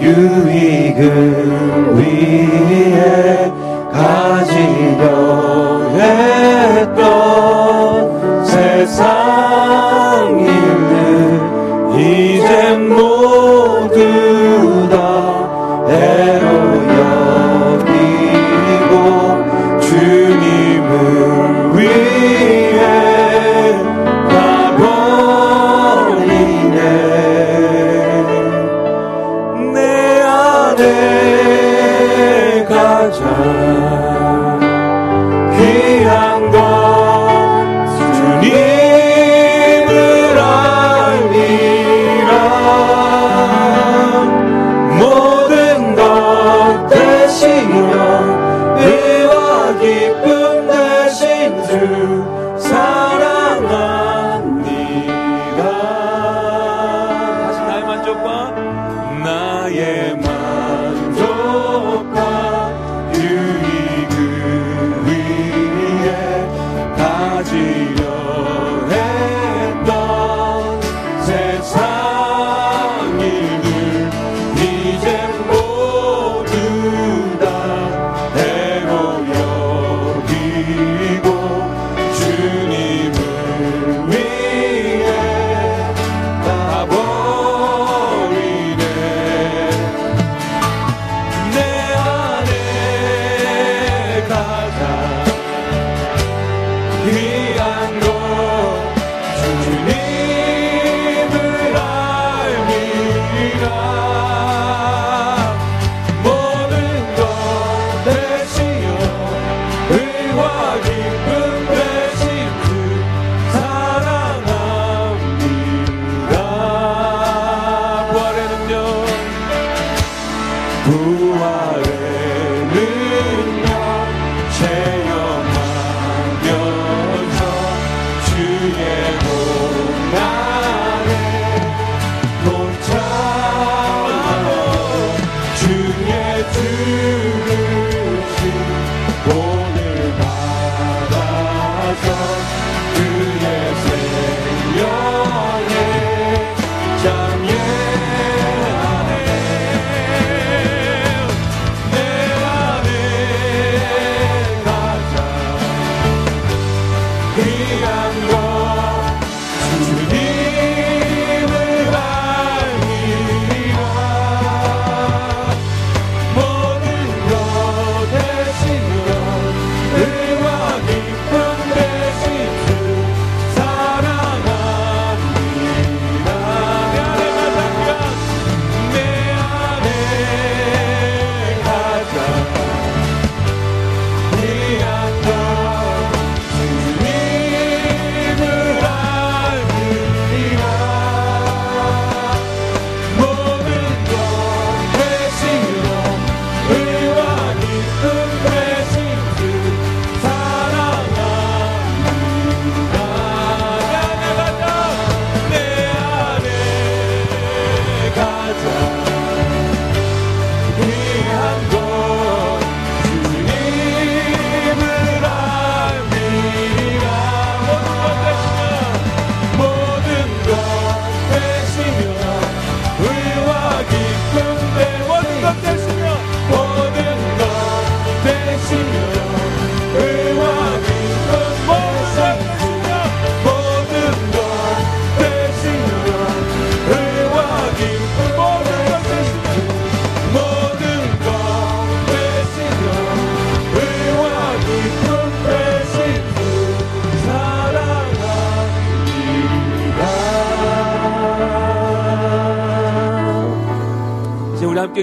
유익을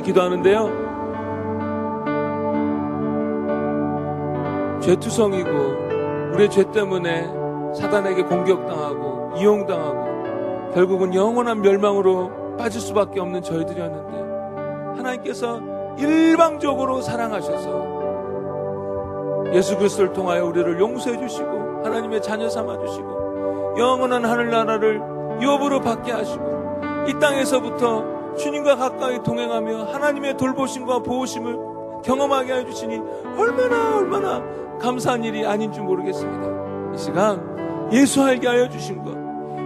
기도하는데요. 죄투성이고 우리의 죄 때문에 사단에게 공격당하고 이용당하고 결국은 영원한 멸망으로 빠질 수밖에 없는 저희들이었는데 하나님께서 일방적으로 사랑하셔서 예수 그리스도를 통하여 우리를 용서해 주시고 하나님의 자녀 삼아 주시고 영원한 하늘나라를 유업으로 받게 하시고 이 땅에서부터 주님과 가까이 동행하며 하나님의 돌보심과 보호심을 경험하게 해 주시니 얼마나 얼마나 감사한 일이 아닌 줄 모르겠습니다. 이 시간 예수 알게 하여 주신 것,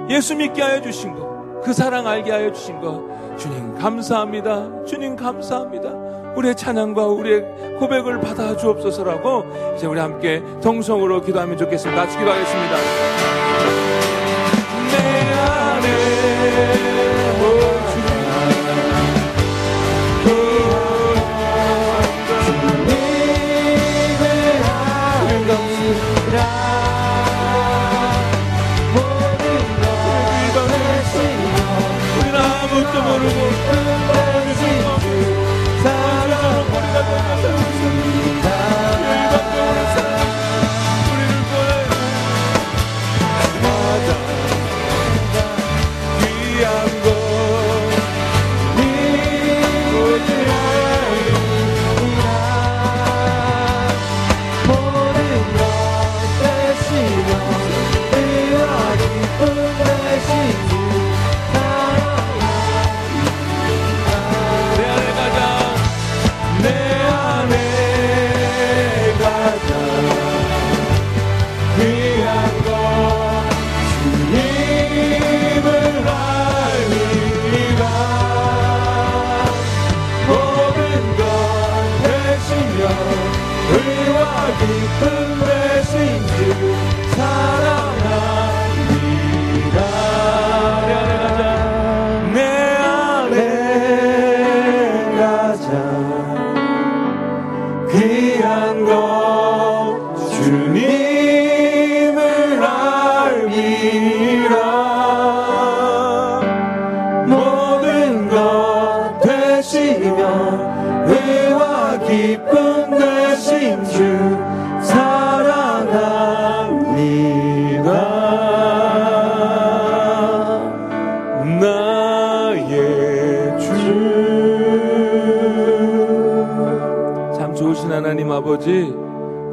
예수 믿게 하여 주신 것, 그 사랑 알게 하여 주신 것 주님 감사합니다. 주님 감사합니다. 우리의 찬양과 우리의 고백을 받아 주옵소서라고 이제 우리 함께 동성으로 기도하면 좋겠습니다. 같이 기도하겠습니다.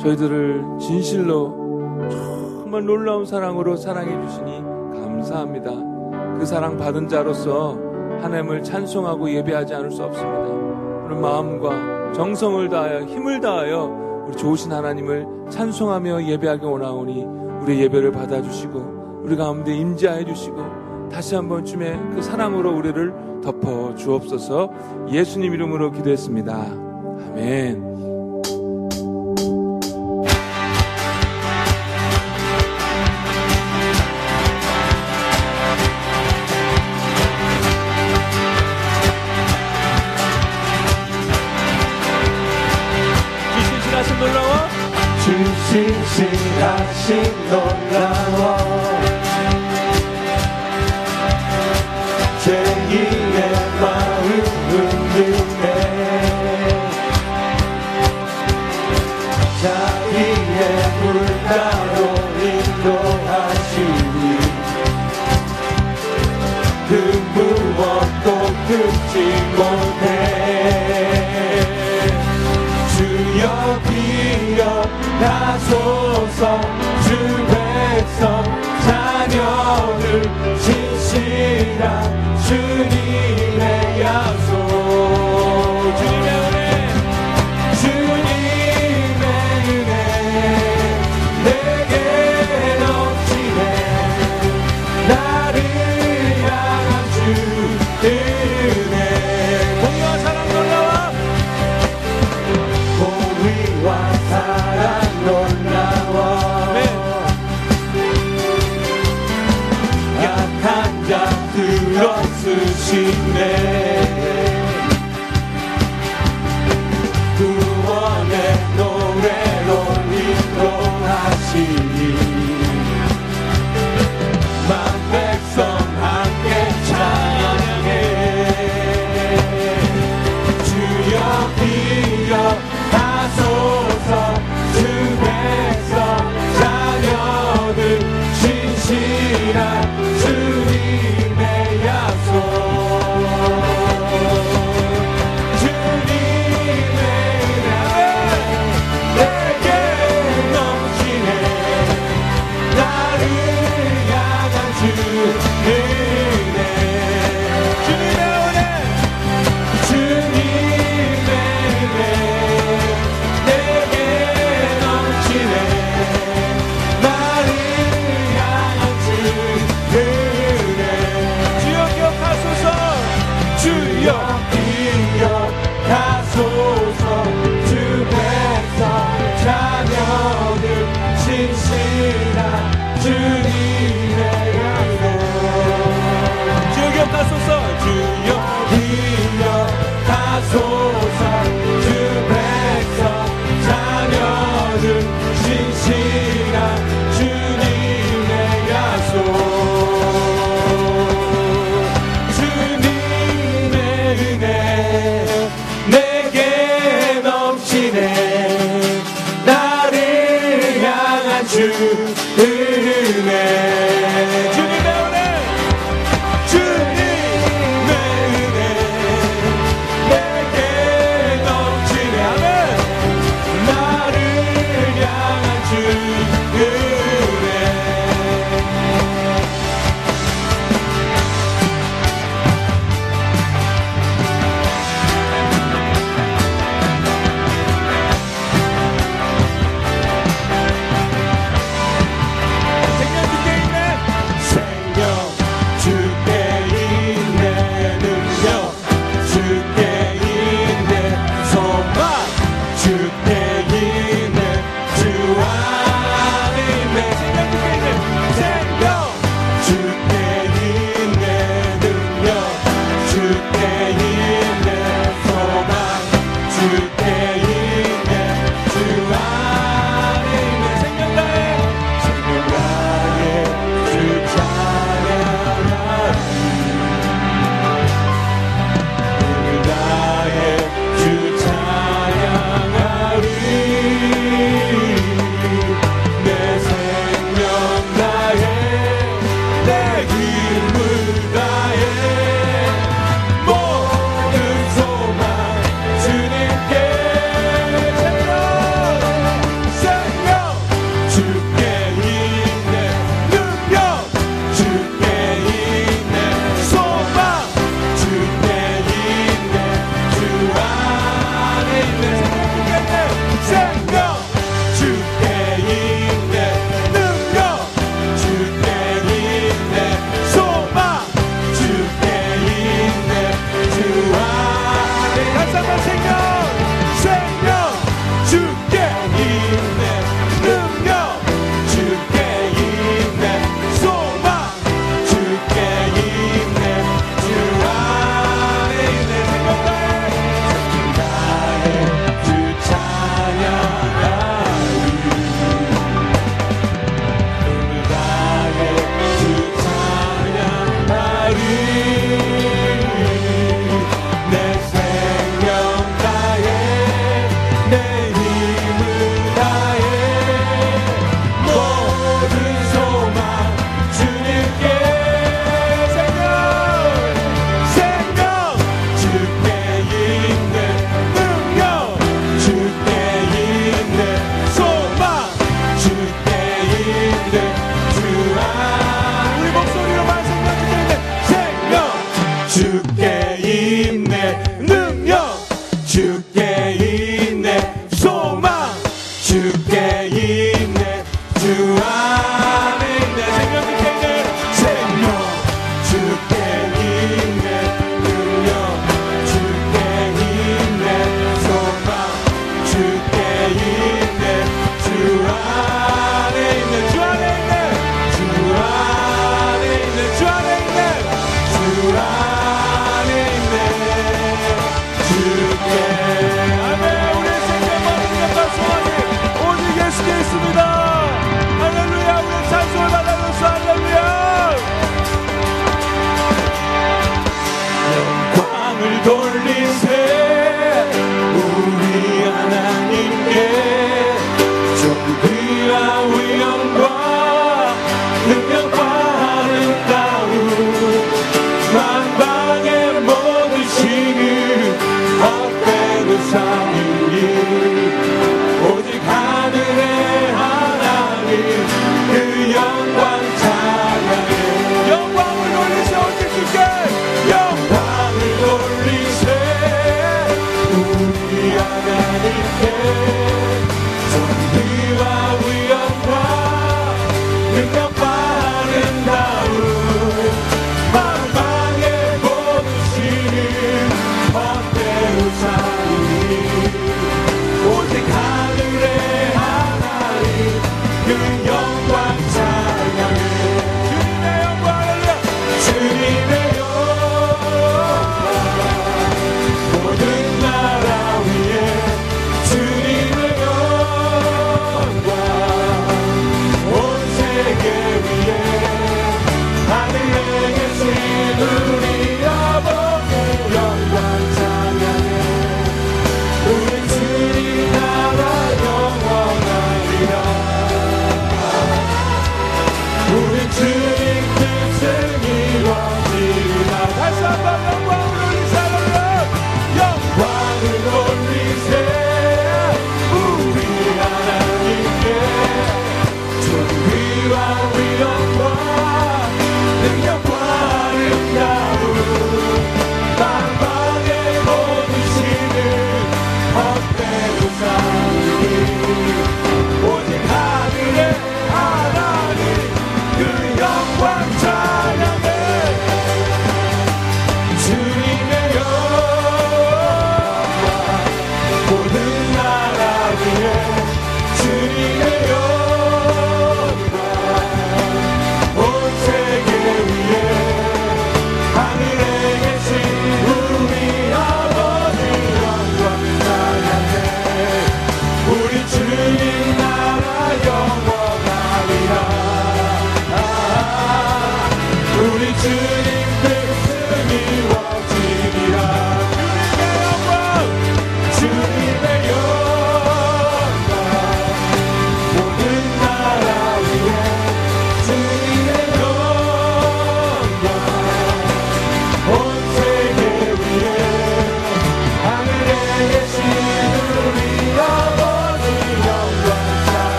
저희들을 진실로 정말 놀라운 사랑으로 사랑해 주시니 감사합니다. 그 사랑 받은 자로서 하나님을 찬송하고 예배하지 않을 수 없습니다. 우리 마음과 정성을 다하여 힘을 다하여 우리 좋으신 하나님을 찬송하며 예배하기 원하오니 우리 예배를 받아주시고 우리 가운데 임재하여 주시고 다시 한 번 쯤에 그 사랑으로 우리를 덮어 주옵소서 예수님 이름으로 기도했습니다. 아멘. 신실하신 놀라 진실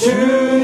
To.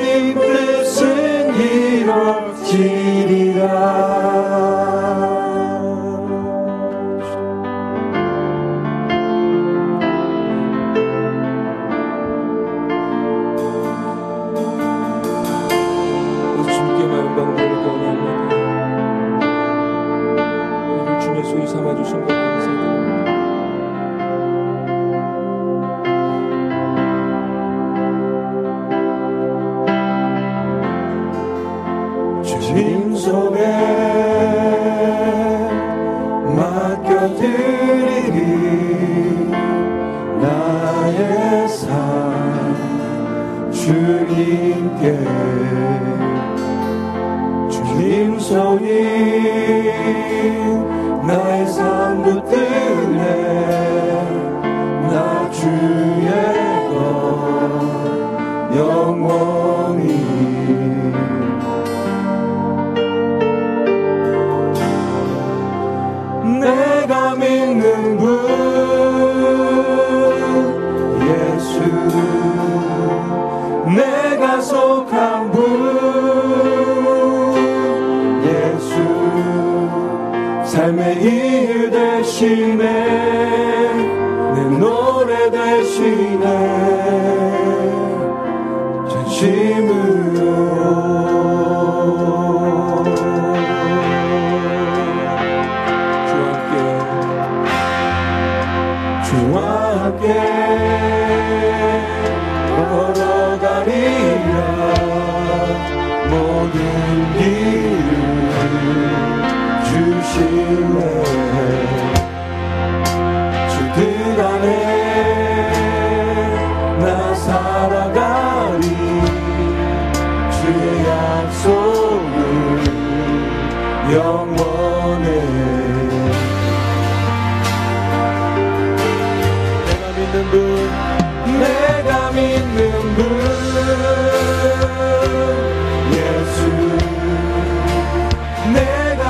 성인 나의 삶. 대신에 내 노래 대신에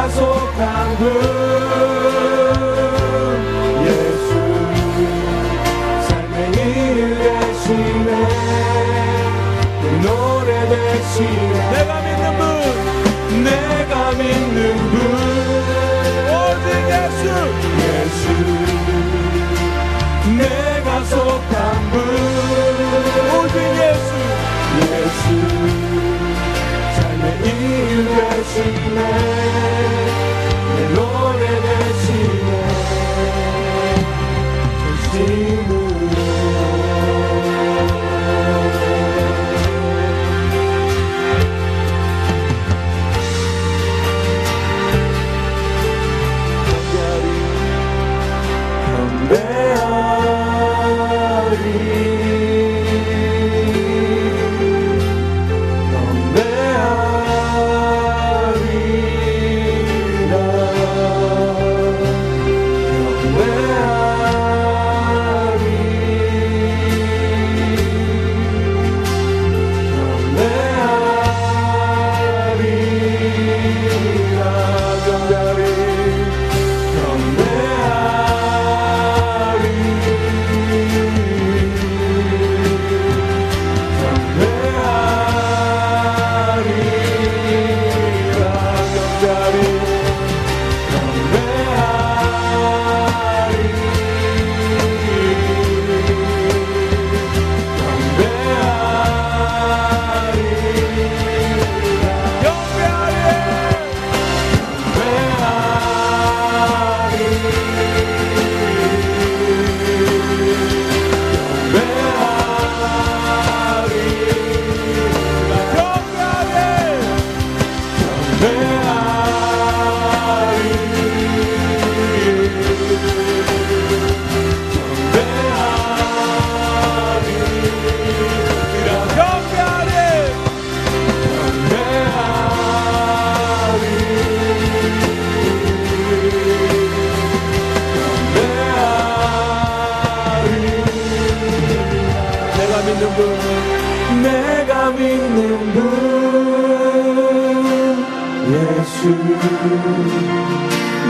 속한 분 예수 삶의 이유 대신에 그 노래 대신에 내가 믿는 분 내가 믿는 분. 오직 예수. 예수. 내가 속한 분. 오직 예수. 예수. 삶의 이유 대신에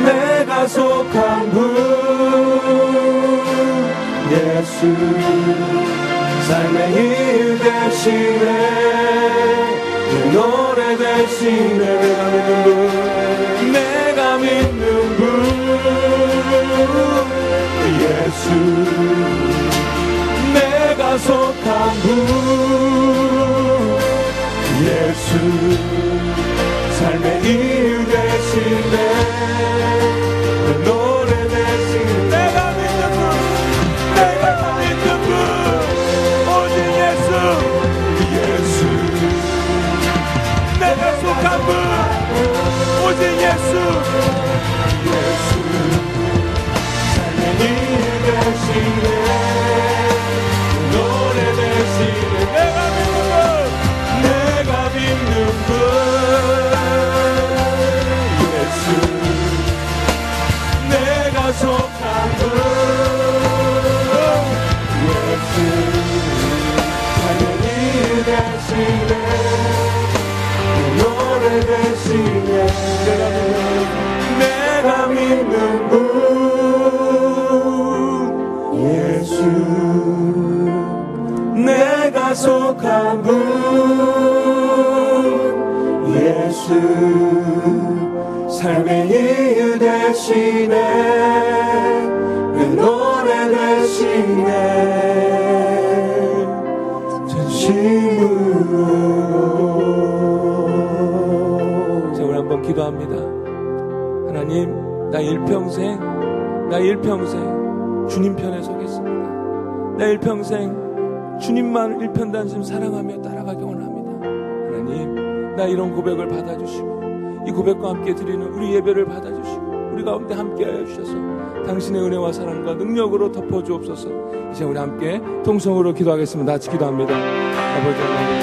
내가 속한 분 예수. 삶의 이유 대신에 내 노래 대신에 내가 믿는 분 내가 믿는 분 예수 속한 분. 예수 삶의 이유 되시네 한 분 예수 삶의 이유 대신에 그 노래 대신에 진심으로. 자 우리 한번 기도합니다. 하나님 나 일평생 나 일평생 주님 편에 서겠습니다. 나 일평생 주님만 일편단심 사랑하며 따라가기 원합니다. 하나님 나 이런 고백을 받아주시고 이 고백과 함께 드리는 우리 예배를 받아주시고 우리 가운데 함께하여 주셔서 당신의 은혜와 사랑과 능력으로 덮어주옵소서. 이제 우리 함께 통성으로 기도하겠습니다. 같이 기도합니다. 아버지 하나님